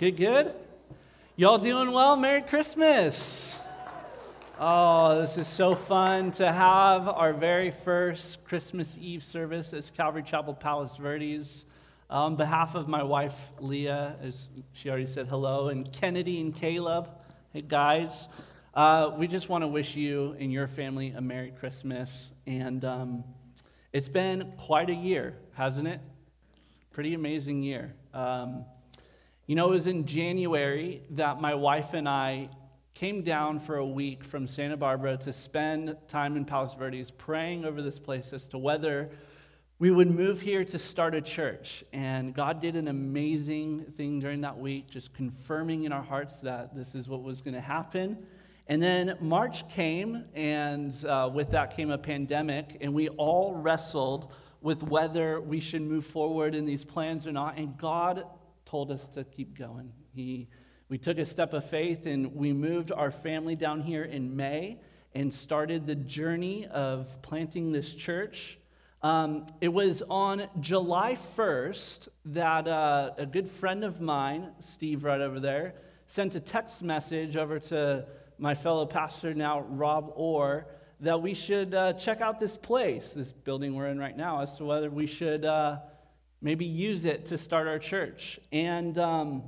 Good, good? Y'all doing well? Merry Christmas. Oh, this is so fun to have our very first Christmas Eve service as Calvary Chapel Palos Verdes. On behalf of my wife, Leah, as she already said hello, and Kennedy and Caleb, hey guys, uh, we just want to wish you and your family a Merry Christmas. And um, it's been quite a year, hasn't it? Pretty amazing year. Um, you know, it was in January that my wife and I came down for a week from Santa Barbara to spend time in Palos Verdes praying over this place as to whether we would move here to start a church. And God did an amazing thing during that week, just confirming in our hearts that this is what was going to happen. And then March came, and uh, with that came a pandemic, and we all wrestled with whether we should move forward in these plans or not. And God told us to keep going. He, we took a step of faith and we moved our family down here in May and started the journey of planting this church. Um, it was on July 1st that uh, a good friend of mine, Steve, right over there, sent a text message over to my fellow pastor now, Rob Orr, that we should uh, check out this place, this building we're in right now, as to whether we should. Uh, maybe use it to start our church. And um,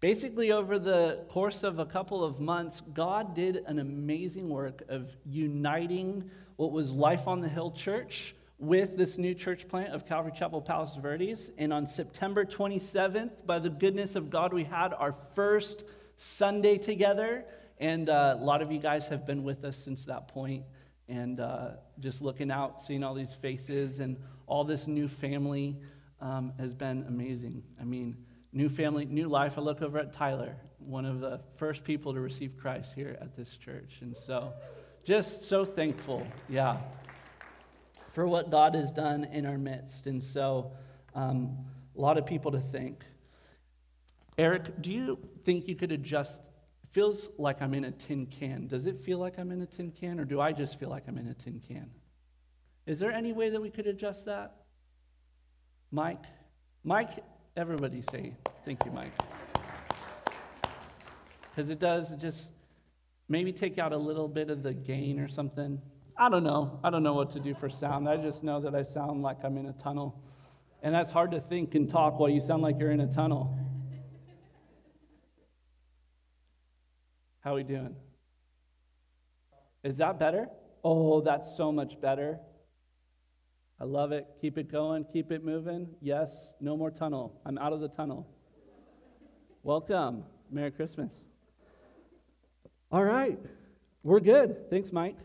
basically, over the course of a couple of months, God did an amazing work of uniting what was Life on the Hill Church with this new church plant of Calvary Chapel Palos Verdes. And on September 27th, by the goodness of God, we had our first Sunday together. And uh, a lot of you guys have been with us since that point. point and uh, just looking out, seeing all these faces and all this new family um, has been amazing. I mean, new family, new life. I look over at Tyler, one of the first people to receive Christ here at this church. And so, just so thankful, yeah, for what God has done in our midst. And so, um, a lot of people to thank. Eric, do you think you could adjust? Feels like I'm in a tin can. Does it feel like I'm in a tin can, or do I just feel like I'm in a tin can? Is there any way that we could adjust that? Mike? Mike, everybody say thank you, Mike. Because it does just maybe take out a little bit of the gain or something. I don't know. I don't know what to do for sound. I just know that I sound like I'm in a tunnel. And that's hard to think and talk while you sound like you're in a tunnel. How are we doing? Is that better? Oh, that's so much better. I love it. Keep it going. Keep it moving. Yes, no more tunnel. I'm out of the tunnel. Welcome. Merry Christmas. All right. We're good. Thanks, Mike.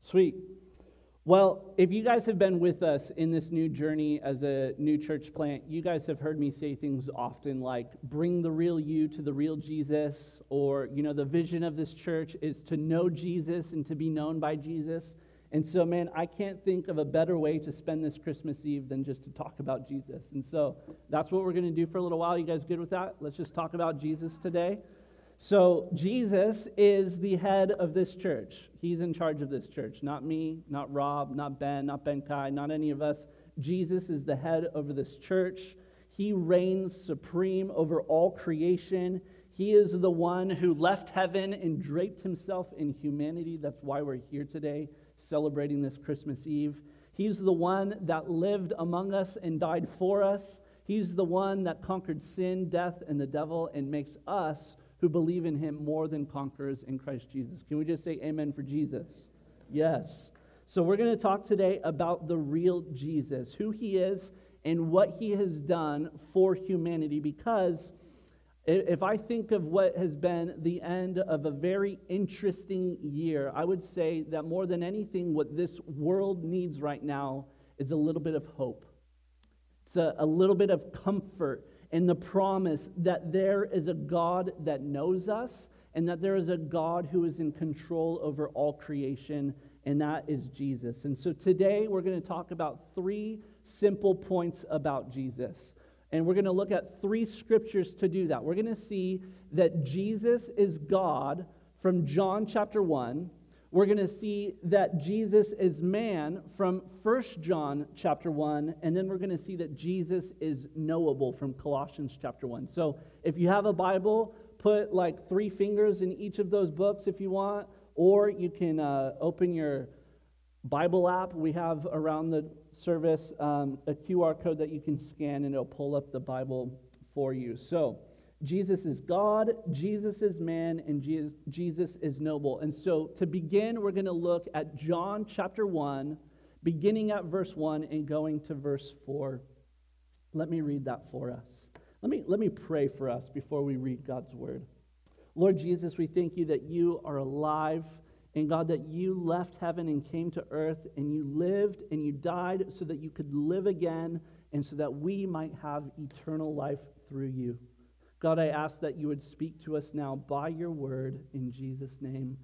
Sweet. Well, if you guys have been with us in this new journey as a new church plant, you guys have heard me say things often like bring the real you to the real Jesus, or, you know, the vision of this church is to know Jesus and to be known by Jesus. And so, man, I can't think of a better way to spend this Christmas Eve than just to talk about Jesus. And so that's what we're going to do for a little while. You guys good with that? Let's just talk about Jesus today. So, Jesus is the head of this church. He's in charge of this church. Not me, not Rob, not Ben, not Ben Kai, not any of us. Jesus is the head over this church. He reigns supreme over all creation. He is the one who left heaven and draped himself in humanity. That's why we're here today celebrating this Christmas Eve. He's the one that lived among us and died for us. He's the one that conquered sin, death, and the devil and makes us who believe in him more than conquerors in Christ Jesus. Can we just say amen for Jesus? Yes. So we're going to talk today about the real Jesus, who he is and what he has done for humanity because if I think of what has been the end of a very interesting year, I would say that more than anything, what this world needs right now is a little bit of hope. It's a, a little bit of comfort in the promise that there is a God that knows us and that there is a God who is in control over all creation, and that is Jesus. And so today we're going to talk about three simple points about Jesus. And we're going to look at three scriptures to do that. We're going to see that Jesus is God from John chapter 1. we're going to see that Jesus is man from 1 John chapter 1, and then we're going to see that Jesus is knowable from Colossians chapter 1. So if you have a Bible, put like three fingers in each of those books if you want, or you can uh, open your Bible app. We have around the service um, a QR code that you can scan, and it'll pull up the Bible for you. So, Jesus is God, Jesus is man, and Jesus, Jesus is noble. And so to begin, we're going to look at John chapter 1, beginning at verse 1 and going to verse 4. Let me read that for us. Let me, let me pray for us before we read God's word. Lord Jesus, we thank you that you are alive, and God, that you left heaven and came to earth, and you lived and you died so that you could live again, and so that we might have eternal life through you. God, I ask that you would speak to us now by your word in Jesus' name.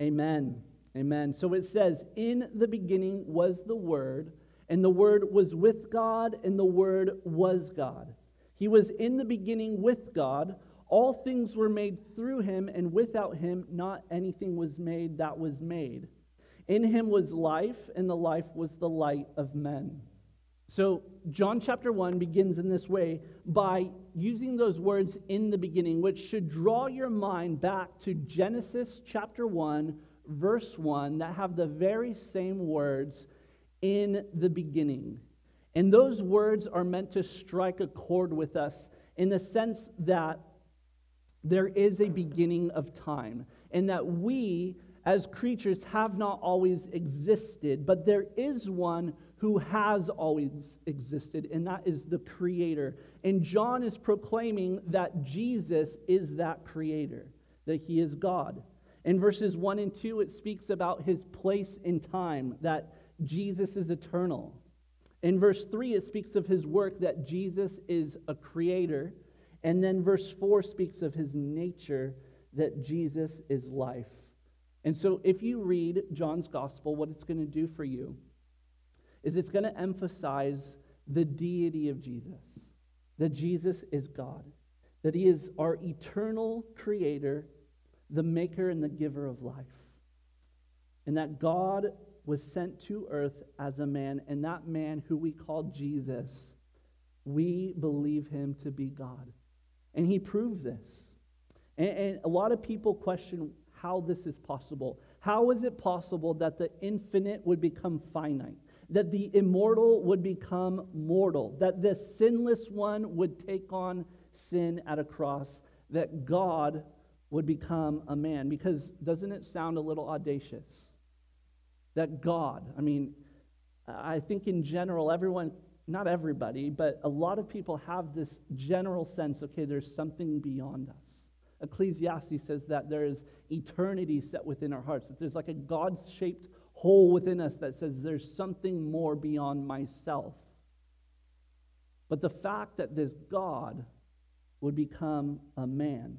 Amen. Amen. So it says, In the beginning was the Word, and the Word was with God, and the Word was God. He was in the beginning with God. All things were made through him, and without him, not anything was made that was made. In him was life, and the life was the light of men. So, John chapter 1 begins in this way by using those words in the beginning, which should draw your mind back to Genesis chapter 1, verse 1, that have the very same words in the beginning. And those words are meant to strike a chord with us in the sense that there is a beginning of time, and that we, as creatures, have not always existed, but there is one who has always existed, and that is the Creator. And John is proclaiming that Jesus is that Creator, that He is God. In verses 1 and 2, it speaks about His place in time, that Jesus is eternal. In verse 3, it speaks of His work, that Jesus is a Creator. And then verse 4 speaks of His nature, that Jesus is life. And so, if you read John's gospel, what it's going to do for you is it's going to emphasize the deity of Jesus, that Jesus is God, that he is our eternal creator, the maker and the giver of life, and that God was sent to earth as a man, and that man who we call Jesus, we believe him to be God. And he proved this. And, and, a lot of people question how this is possible. How is it possible that the infinite would become finite? that the immortal would become mortal, that the sinless one would take on sin at a cross, that God would become a man. Because doesn't it sound a little audacious? That God, I mean, I think in general, everyone, not everybody, but a lot of people have this general sense okay, there's something beyond us. Ecclesiastes says that there is eternity set within our hearts, that there's like a God shaped hole within us that says there's something more beyond myself. But the fact that this God would become a man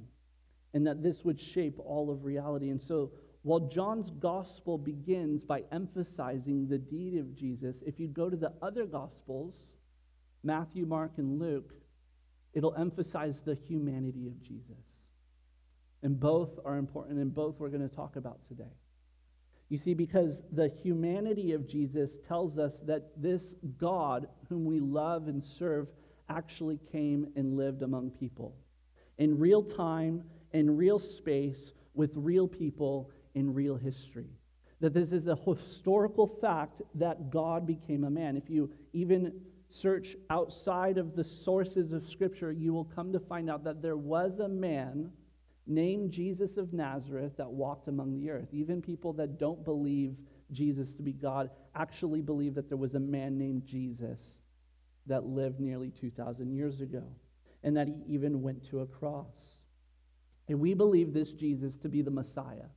and that this would shape all of reality. And so, while John's gospel begins by emphasizing the deed of Jesus, if you go to the other gospels, Matthew, Mark, and Luke, it'll emphasize the humanity of Jesus. And both are important, and both we're going to talk about today. You see, because the humanity of Jesus tells us that this God, whom we love and serve, actually came and lived among people in real time, in real space, with real people, in real history. That this is a historical fact that God became a man. If you even search outside of the sources of Scripture, you will come to find out that there was a man named Jesus of Nazareth that walked among the earth. Even people that don't believe Jesus to be God actually believe that there was a man named Jesus that lived nearly 2,000 years ago and that he even went to a cross. And we believe this Jesus to be the Messiah.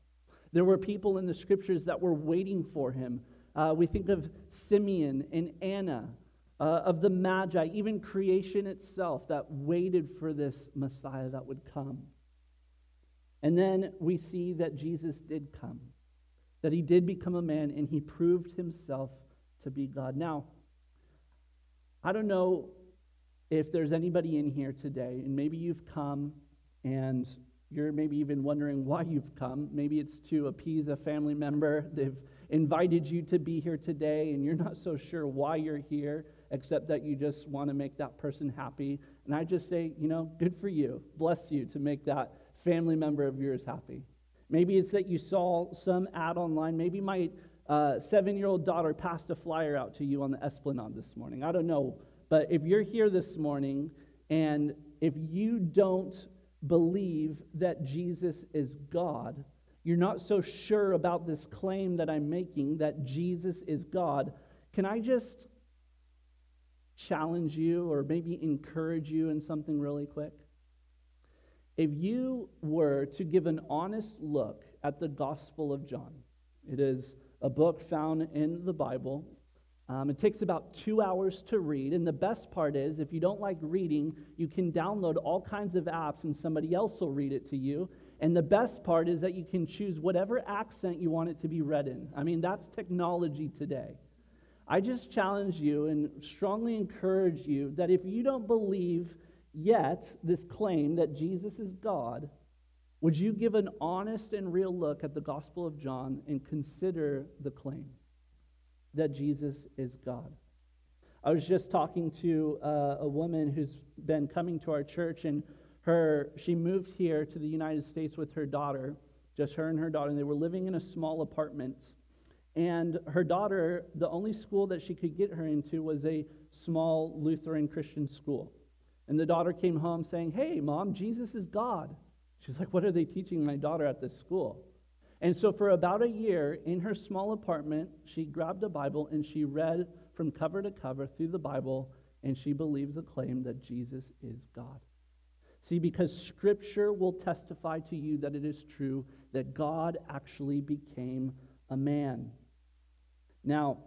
There were people in the scriptures that were waiting for him. Uh, we think of Simeon and Anna, uh, of the Magi, even creation itself that waited for this Messiah that would come. And then we see that Jesus did come, that he did become a man, and he proved himself to be God. Now, I don't know if there's anybody in here today, and maybe you've come and You're maybe even wondering why you've come. Maybe it's to appease a family member. They've invited you to be here today, and you're not so sure why you're here, except that you just want to make that person happy. And I just say, you know, good for you. Bless you to make that family member of yours happy. Maybe it's that you saw some ad online. Maybe my uh, seven year old daughter passed a flyer out to you on the Esplanade this morning. I don't know. But if you're here this morning and if you don't believe that Jesus is God, you're not so sure about this claim that I'm making that Jesus is God, can I just challenge you or maybe encourage you in something really quick? If you were to give an honest look at the Gospel of John, it is a book found in the Bible. Um, it takes about two hours to read. And the best part is, if you don't like reading, you can download all kinds of apps and somebody else will read it to you. And the best part is that you can choose whatever accent you want it to be read in. I mean, that's technology today. I just challenge you and strongly encourage you that if you don't believe yet this claim that Jesus is God, would you give an honest and real look at the Gospel of John and consider the claim that Jesus is God? I was just talking to uh, a woman who's been coming to our church, and her she moved here to the United States with her daughter, just her and her daughter, and they were living in a small apartment. And her daughter, the only school that she could get her into was a small Lutheran Christian school. And the daughter came home saying, Hey, mom, Jesus is God. She's like, What are they teaching my daughter at this school? And so, for about a year, in her small apartment, she grabbed a Bible and she read from cover to cover through the Bible, and she believes the claim that Jesus is God. See, because Scripture will testify to you that it is true that God actually became a man. Now,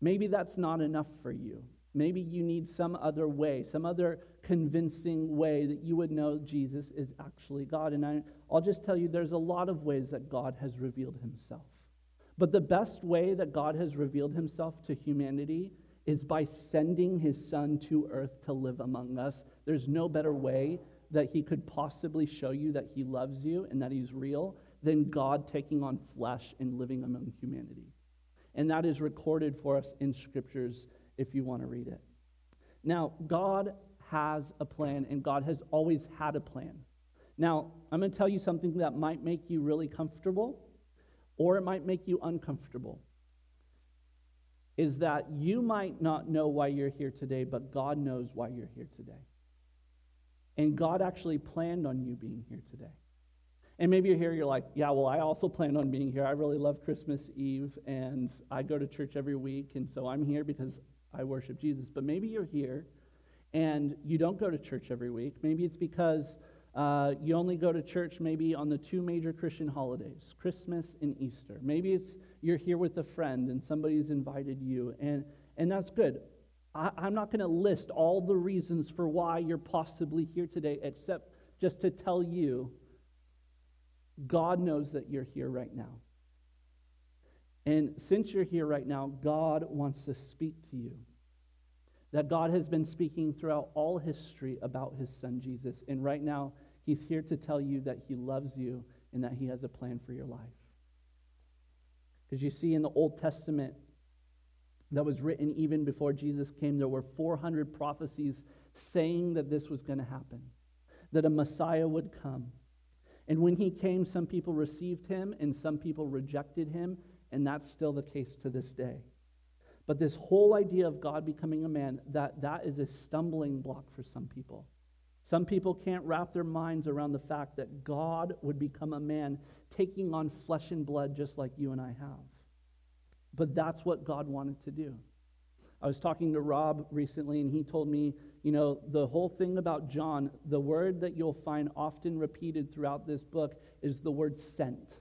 maybe that's not enough for you. Maybe you need some other way, some other convincing way that you would know Jesus is actually God. And I, I'll just tell you, there's a lot of ways that God has revealed himself. But the best way that God has revealed himself to humanity is by sending his son to earth to live among us. There's no better way that he could possibly show you that he loves you and that he's real than God taking on flesh and living among humanity. And that is recorded for us in scriptures if you want to read it. Now, God has a plan, and God has always had a plan. Now, I'm going to tell you something that might make you really comfortable, or it might make you uncomfortable. Is that you might not know why you're here today, but God knows why you're here today. And God actually planned on you being here today. And maybe you're here, you're like, yeah, well, I also plan on being here. I really love Christmas Eve, and I go to church every week, and so I'm here because I worship Jesus. But maybe you're here and you don't go to church every week. Maybe it's because uh, you only go to church maybe on the two major Christian holidays, Christmas and Easter. Maybe it's you're here with a friend and somebody's invited you, and, and that's good. I, I'm not going to list all the reasons for why you're possibly here today, except just to tell you God knows that you're here right now. And since you're here right now, God wants to speak to you. That God has been speaking throughout all history about his son Jesus. And right now, he's here to tell you that he loves you and that he has a plan for your life. Because you see, in the Old Testament, that was written even before Jesus came, there were 400 prophecies saying that this was going to happen, that a Messiah would come. And when he came, some people received him and some people rejected him and that's still the case to this day. But this whole idea of God becoming a man, that, that is a stumbling block for some people. Some people can't wrap their minds around the fact that God would become a man taking on flesh and blood just like you and I have. But that's what God wanted to do. I was talking to Rob recently, and he told me, you know, the whole thing about John, the word that you'll find often repeated throughout this book is the word sent.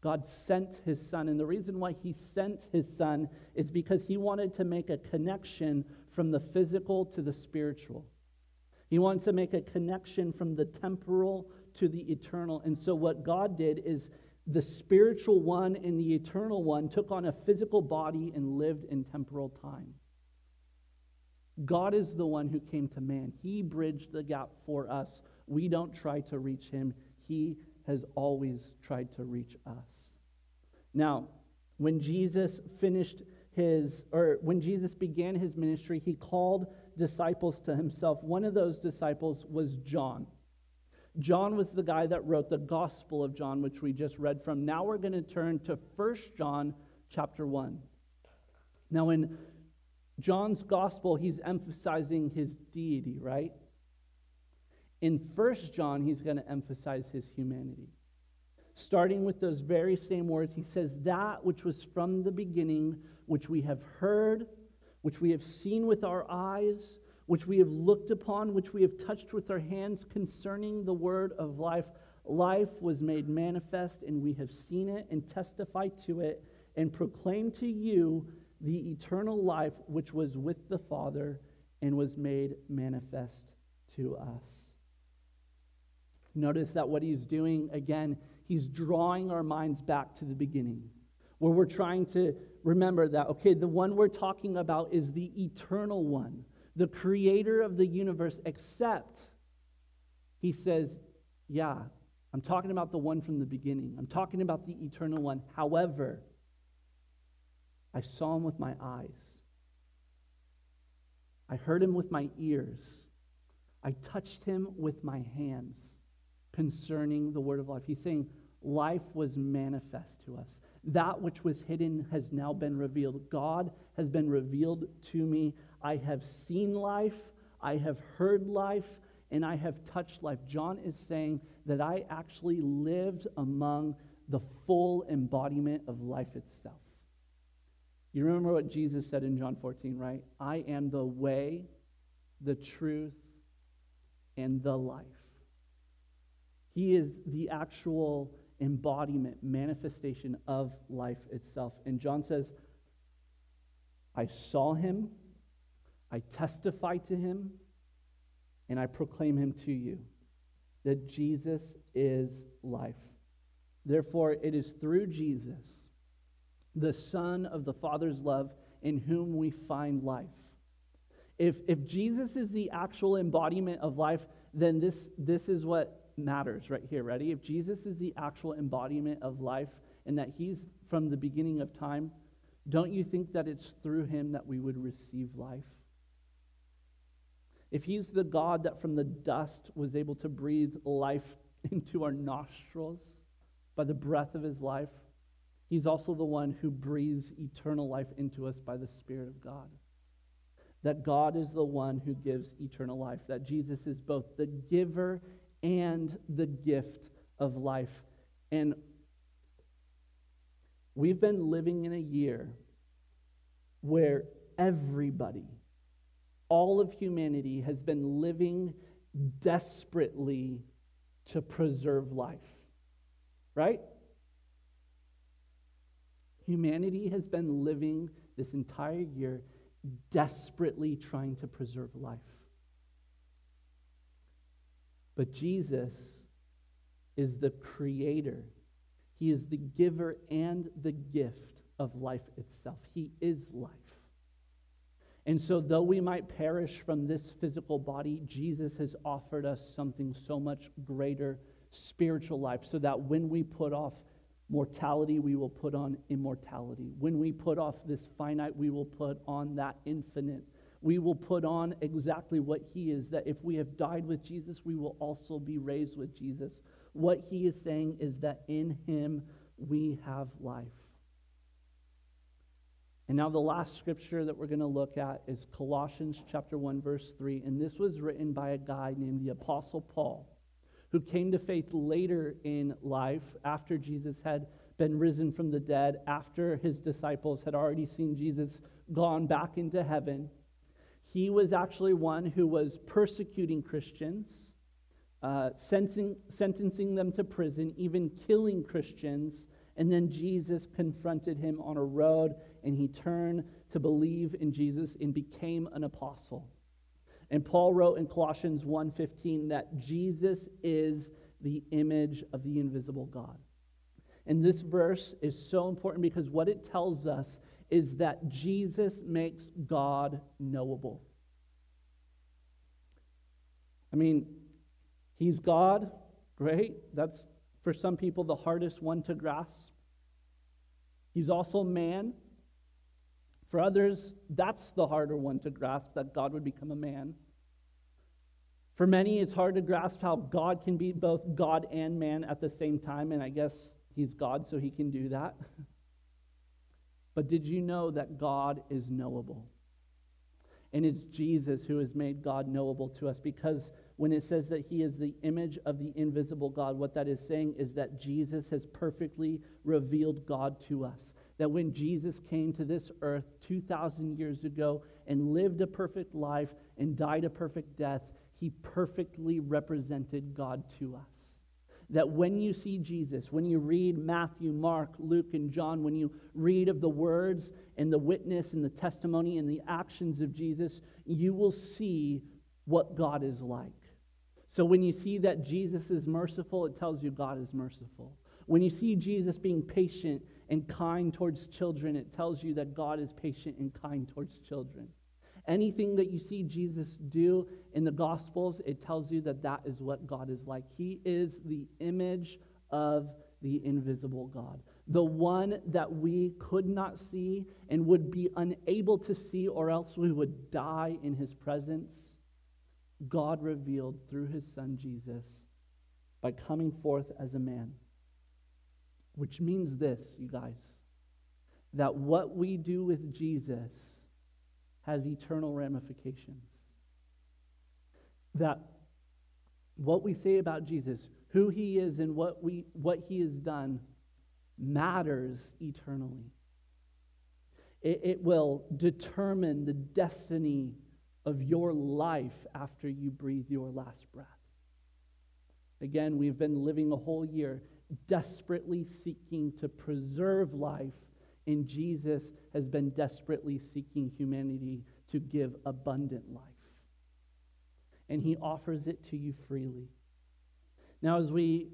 God sent his son. And the reason why he sent his son is because he wanted to make a connection from the physical to the spiritual. He wanted to make a connection from the temporal to the eternal. And so, what God did is the spiritual one and the eternal one took on a physical body and lived in temporal time. God is the one who came to man. He bridged the gap for us. We don't try to reach him, he has always tried to reach us. Now, when Jesus finished his, or when Jesus began his ministry, he called disciples to himself. One of those disciples was John. John was the guy that wrote the Gospel of John, which we just read from. Now we're going to turn to 1 John chapter 1. Now, in John's Gospel, he's emphasizing his deity, right? In 1 John, he's going to emphasize his humanity. Starting with those very same words, he says, That which was from the beginning, which we have heard, which we have seen with our eyes, which we have looked upon, which we have touched with our hands concerning the word of life. Life was made manifest, and we have seen it and testified to it and proclaimed to you the eternal life which was with the Father and was made manifest to us. Notice that what he's doing, again, he's drawing our minds back to the beginning, where we're trying to remember that, okay, the one we're talking about is the eternal one, the creator of the universe, except he says, yeah, I'm talking about the one from the beginning. I'm talking about the eternal one. However, I saw him with my eyes. I heard him with my ears. I touched him with my hands concerning the word of life. He's saying, Life was manifest to us. That which was hidden has now been revealed. God has been revealed to me. I have seen life, I have heard life, and I have touched life. John is saying that I actually lived among the full embodiment of life itself. You remember what Jesus said in John 14, right? I am the way, the truth, and the life. He is the actual embodiment, manifestation of life itself. And John says, I saw him, I testify to him, and I proclaim him to you that Jesus is life. Therefore, it is through Jesus the Son of the Father's love, in whom we find life. If, if Jesus is the actual embodiment of life, then this, this is what matters right here. Ready? If Jesus is the actual embodiment of life and that he's from the beginning of time, don't you think that it's through him that we would receive life? If he's the God that from the dust was able to breathe life into our nostrils by the breath of his life, He's also the one who breathes eternal life into us by the Spirit of God. That God is the one who gives eternal life, that Jesus is both the giver and the gift of life. And we've been living in a year where everybody, all of humanity, has been living desperately to preserve life. Right? Humanity has been living this entire year desperately trying to preserve life. But Jesus is the creator, He is the giver and the gift of life itself. He is life. And so, though we might perish from this physical body, Jesus has offered us something so much greater spiritual life, so that when we put off mortality, we will put on immortality. When we put off this finite, we will put on that infinite. We will put on exactly what He is, that if we have died with Jesus, we will also be raised with Jesus. What He is saying is that in Him we have life. And now, the last scripture that we're going to look at is Colossians chapter 1, verse 3. And this was written by a guy named the Apostle Paul who came to faith later in life after Jesus had been risen from the dead, after his disciples had already seen Jesus gone back into heaven. He was actually one who was persecuting Christians, uh, sentencing, sentencing them to prison, even killing Christians. And then Jesus confronted him on a road, and he turned to believe in Jesus and became an apostle. And Paul wrote in Colossians 1:15 that Jesus is the image of the invisible God. And this verse is so important because what it tells us is that Jesus makes God knowable. I mean, he's God, great. That's for some people the hardest one to grasp. He's also man. For others, that's the harder one to grasp that God would become a man. For many, it's hard to grasp how God can be both God and man at the same time, and I guess he's God, so he can do that. but did you know that God is knowable? And it's Jesus who has made God knowable to us because when it says that he is the image of the invisible God, what that is saying is that Jesus has perfectly revealed God to us. That when Jesus came to this earth 2,000 years ago and lived a perfect life and died a perfect death, he perfectly represented God to us. That when you see Jesus, when you read Matthew, Mark, Luke, and John, when you read of the words and the witness and the testimony and the actions of Jesus, you will see what God is like. So when you see that Jesus is merciful, it tells you God is merciful. When you see Jesus being patient and kind towards children, it tells you that God is patient and kind towards children. Anything that you see Jesus do in the Gospels, it tells you that that is what God is like. He is the image of the invisible God, the one that we could not see and would be unable to see, or else we would die in his presence. God revealed through his son Jesus by coming forth as a man. Which means this, you guys, that what we do with Jesus has eternal ramifications. That what we say about Jesus, who he is and what, we, what he has done, matters eternally. It, it will determine the destiny of your life after you breathe your last breath. Again, we've been living a whole year desperately seeking to preserve life, and Jesus has been desperately seeking humanity to give abundant life. And he offers it to you freely. Now, as we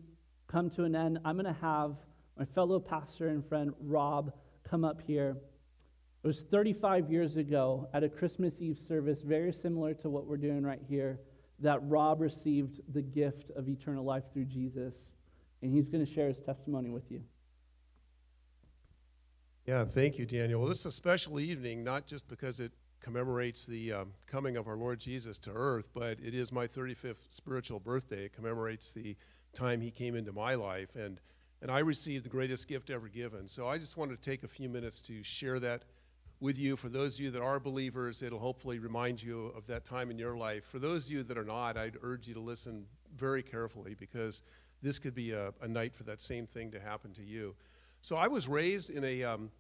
come to an end, I'm going to have my fellow pastor and friend Rob come up here. It was 35 years ago at a Christmas Eve service, very similar to what we're doing right here, that Rob received the gift of eternal life through Jesus. And he's going to share his testimony with you. Yeah, thank you, Daniel. Well, this is a special evening, not just because it commemorates the um, coming of our Lord Jesus to earth, but it is my 35th spiritual birthday. It commemorates the time he came into my life, and, and I received the greatest gift ever given. So I just wanted to take a few minutes to share that with you. For those of you that are believers, it'll hopefully remind you of that time in your life. For those of you that are not, I'd urge you to listen very carefully because this could be a, a night for that same thing to happen to you. So I was raised in a um,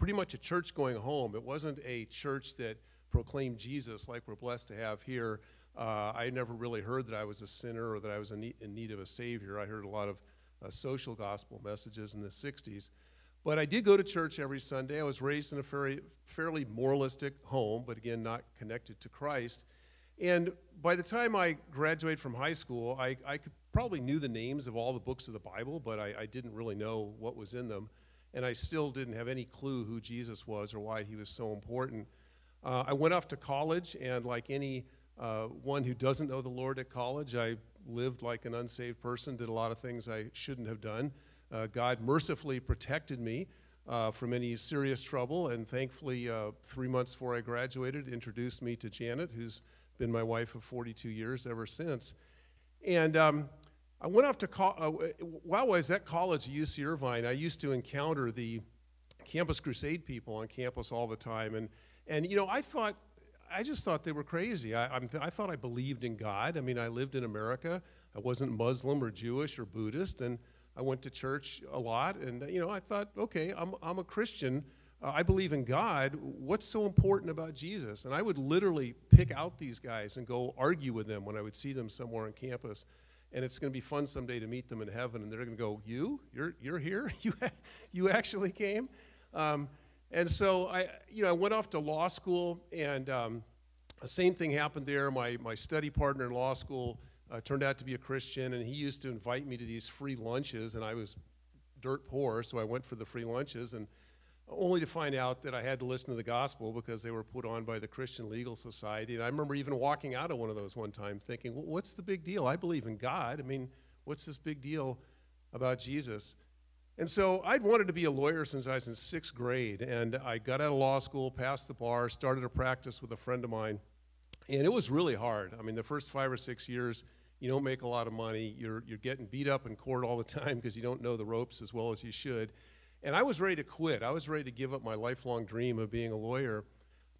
pretty much a church going home. It wasn't a church that proclaimed Jesus like we're blessed to have here. Uh, I never really heard that I was a sinner or that I was in need, of a Savior. I heard a lot of uh, social gospel messages in the 60s. But I did go to church every Sunday. I was raised in a very, fairly moralistic home, but again, not connected to Christ. And by the time I graduated from high school, I, I probably knew the names of all the books of the Bible, but I, I didn't really know what was in them. And I still didn't have any clue who Jesus was or why he was so important. Uh, I went off to college, and like any uh, one who doesn't know the Lord at college, I lived like an unsaved person, did a lot of things I shouldn't have done. Uh, God mercifully protected me uh, from any serious trouble, and thankfully, uh, three months before I graduated, introduced me to Janet, who's been my wife of 42 years ever since. And um, I went off to uh, while I was at college at UC Irvine. I used to encounter the Campus Crusade people on campus all the time, and and you know I thought I just thought they were crazy. I, I thought I believed in God. I mean, I lived in America. I wasn't Muslim or Jewish or Buddhist, and I went to church a lot, and you know, I thought, okay, I'm, I'm a Christian. Uh, I believe in God. What's so important about Jesus? And I would literally pick out these guys and go argue with them when I would see them somewhere on campus. And it's going to be fun someday to meet them in heaven, and they're going to go, "You, you're, you're here. You, you actually came." Um, and so I, you know, I went off to law school, and um, the same thing happened there. My my study partner in law school uh, turned out to be a Christian, and he used to invite me to these free lunches, and I was dirt poor, so I went for the free lunches. And only to find out that I had to listen to the gospel because they were put on by the Christian Legal Society. And I remember even walking out of one of those one time thinking, what's the big deal? I believe in God. I mean, what's this big deal about Jesus? And so I'd wanted to be a lawyer since I was in sixth grade. And I got out of law school, passed the bar, started a practice with a friend of mine. And it was really hard. I mean, the first five or six years, you don't make a lot of money. You're, you're getting beat up in court all the time because you don't know the ropes as well as you should. And I was ready to quit. I was ready to give up my lifelong dream of being a lawyer.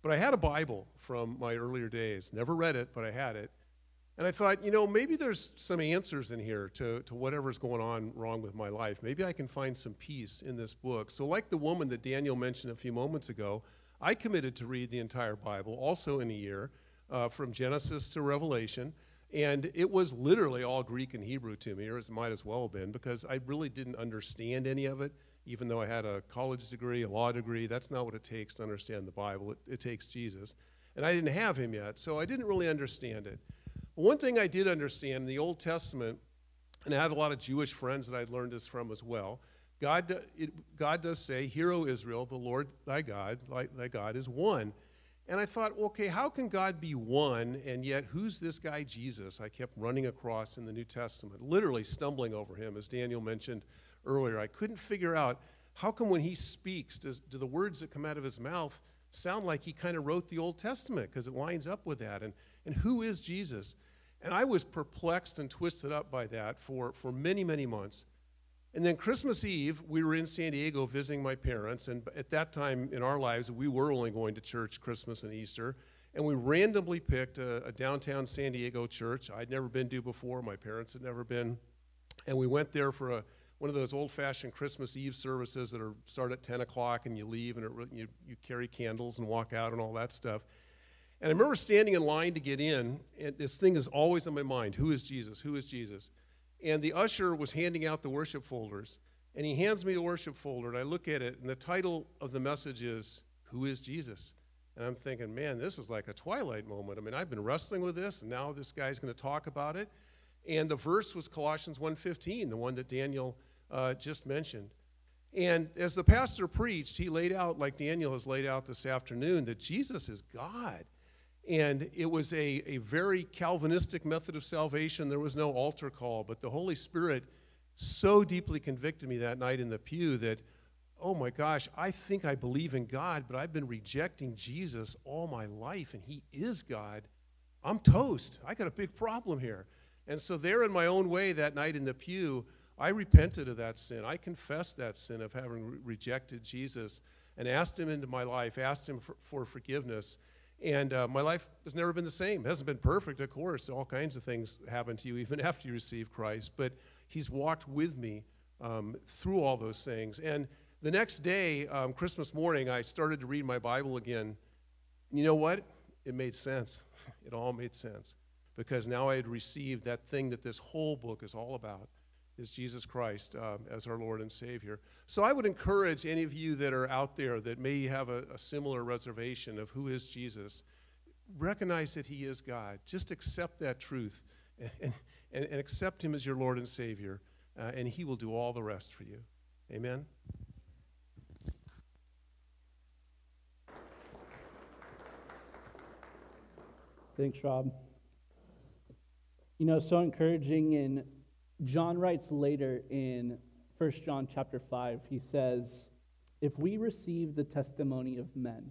But I had a Bible from my earlier days. Never read it, but I had it. And I thought, you know, maybe there's some answers in here to, to whatever's going on wrong with my life. Maybe I can find some peace in this book. So, like the woman that Daniel mentioned a few moments ago, I committed to read the entire Bible, also in a year, uh, from Genesis to Revelation. And it was literally all Greek and Hebrew to me, or it might as well have been, because I really didn't understand any of it even though I had a college degree, a law degree, that's not what it takes to understand the Bible. It, it takes Jesus. And I didn't have him yet, so I didn't really understand it. But one thing I did understand in the Old Testament, and I had a lot of Jewish friends that I'd learned this from as well. God, it, God does say, Hear, O Israel, the Lord thy God, thy God is one. And I thought, okay, how can God be one, and yet who's this guy Jesus I kept running across in the New Testament, literally stumbling over him, as Daniel mentioned earlier. I couldn't figure out how come when he speaks, does, do the words that come out of his mouth sound like he kind of wrote the Old Testament because it lines up with that? And, and who is Jesus? And I was perplexed and twisted up by that for, for many, many months. And then Christmas Eve, we were in San Diego visiting my parents. And at that time in our lives, we were only going to church Christmas and Easter. And we randomly picked a, a downtown San Diego church I'd never been to before. My parents had never been. And we went there for a, one of those old-fashioned Christmas Eve services that are start at 10 o'clock and you leave and it, you, you carry candles and walk out and all that stuff. And I remember standing in line to get in, and this thing is always on my mind: Who is Jesus? Who is Jesus? And the usher was handing out the worship folders, and he hands me the worship folder, and I look at it, and the title of the message is "Who is Jesus?" And I'm thinking, man, this is like a twilight moment. I mean, I've been wrestling with this, and now this guy's going to talk about it. And the verse was Colossians 1:15, the one that Daniel uh, just mentioned. And as the pastor preached, he laid out, like Daniel has laid out this afternoon, that Jesus is God. And it was a, a very Calvinistic method of salvation. There was no altar call, but the Holy Spirit so deeply convicted me that night in the pew that, oh my gosh, I think I believe in God, but I've been rejecting Jesus all my life, and He is God. I'm toast. I got a big problem here. And so, there in my own way that night in the pew, I repented of that sin. I confessed that sin of having re- rejected Jesus and asked Him into my life, asked Him for, for forgiveness. And uh, my life has never been the same. It hasn't been perfect, of course. All kinds of things happen to you even after you receive Christ. But He's walked with me um, through all those things. And the next day, um, Christmas morning, I started to read my Bible again. You know what? It made sense. It all made sense because now I had received that thing that this whole book is all about is Jesus Christ um, as our Lord and Savior. So I would encourage any of you that are out there that may have a, a similar reservation of who is Jesus, recognize that He is God. Just accept that truth and, and, and accept Him as your Lord and Savior, uh, and He will do all the rest for you. Amen. Thanks, Rob. You know, so encouraging and John writes later in 1 John chapter 5, he says, If we receive the testimony of men,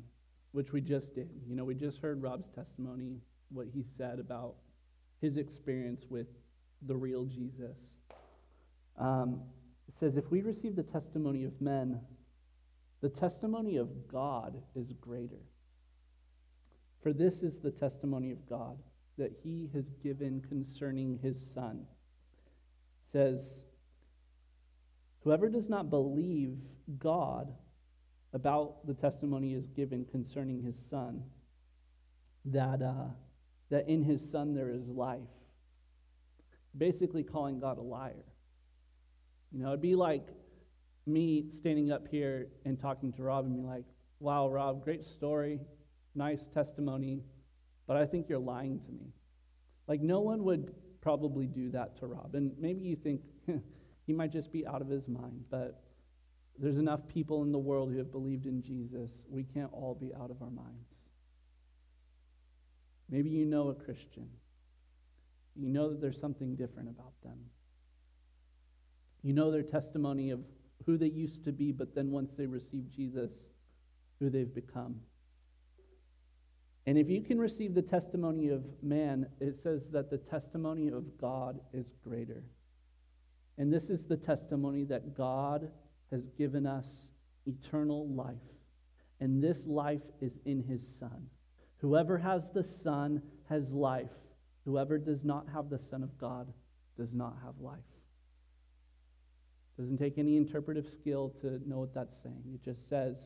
which we just did, you know, we just heard Rob's testimony, what he said about his experience with the real Jesus. Um, says, If we receive the testimony of men, the testimony of God is greater. For this is the testimony of God that he has given concerning his Son says, Whoever does not believe God about the testimony is given concerning his son, that, uh, that in his son there is life. Basically, calling God a liar. You know, it'd be like me standing up here and talking to Rob and be like, wow, Rob, great story, nice testimony, but I think you're lying to me. Like, no one would probably do that to Rob. And maybe you think he might just be out of his mind, but There's enough people in the world who have believed in Jesus. We can't all be out of our minds. Maybe you know a Christian. You know that there's something different about them. You know their testimony of who they used to be, but then once they receive Jesus, who they've become. And if you can receive the testimony of man, it says that the testimony of God is greater. And this is the testimony that God has given us eternal life. And this life is in his Son. Whoever has the Son has life. Whoever does not have the Son of God does not have life. Doesn't take any interpretive skill to know what that's saying. It just says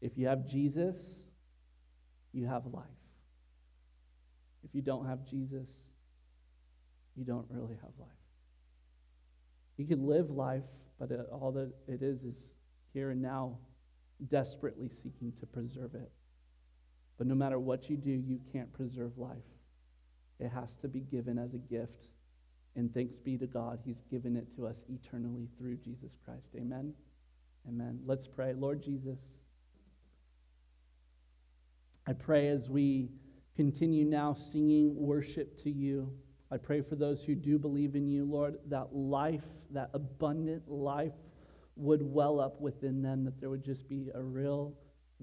if you have Jesus, you have life. If you don't have Jesus, you don't really have life. You can live life, but all that it is is here and now, desperately seeking to preserve it. But no matter what you do, you can't preserve life. It has to be given as a gift. And thanks be to God, He's given it to us eternally through Jesus Christ. Amen. Amen. Let's pray. Lord Jesus, I pray as we continue now singing worship to you, I pray for those who do believe in you, Lord, that life, that abundant life, would well up within them, that there would just be a real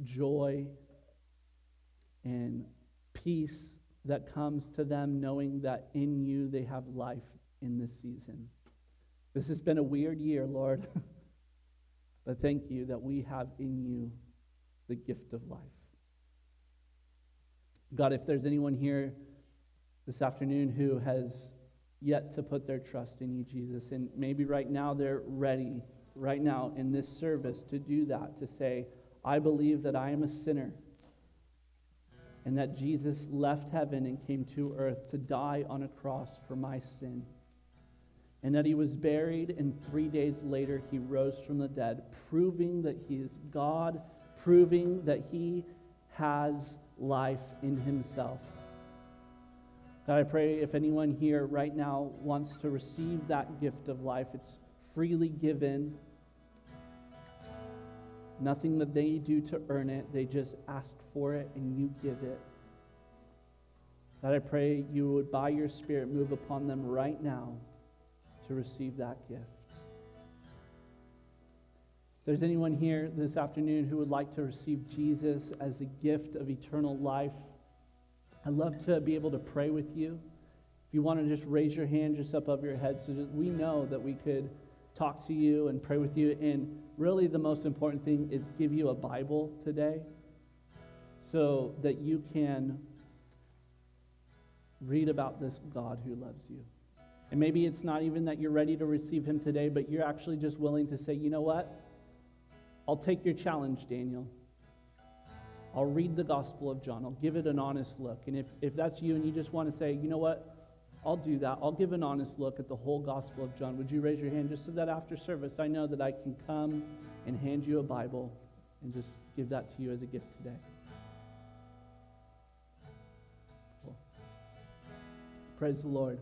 joy and peace that comes to them knowing that in you they have life in this season. This has been a weird year, Lord, but thank you that we have in you the gift of life. God, if there's anyone here this afternoon who has yet to put their trust in you, Jesus, and maybe right now they're ready, right now in this service, to do that, to say, I believe that I am a sinner and that Jesus left heaven and came to earth to die on a cross for my sin. And that he was buried, and three days later he rose from the dead, proving that he is God, proving that he has life in himself. God, I pray if anyone here right now wants to receive that gift of life, it's freely given. Nothing that they do to earn it, they just ask for it and you give it. God, I pray you would, by your Spirit, move upon them right now to receive that gift there's anyone here this afternoon who would like to receive Jesus as a gift of eternal life, I'd love to be able to pray with you. If you want to just raise your hand just up over your head so that we know that we could talk to you and pray with you. And really, the most important thing is give you a Bible today so that you can read about this God who loves you. And maybe it's not even that you're ready to receive him today, but you're actually just willing to say, you know what? I'll take your challenge, Daniel. I'll read the Gospel of John. I'll give it an honest look. And if, if that's you and you just want to say, you know what, I'll do that. I'll give an honest look at the whole Gospel of John. Would you raise your hand just so that after service I know that I can come and hand you a Bible and just give that to you as a gift today? Cool. Praise the Lord.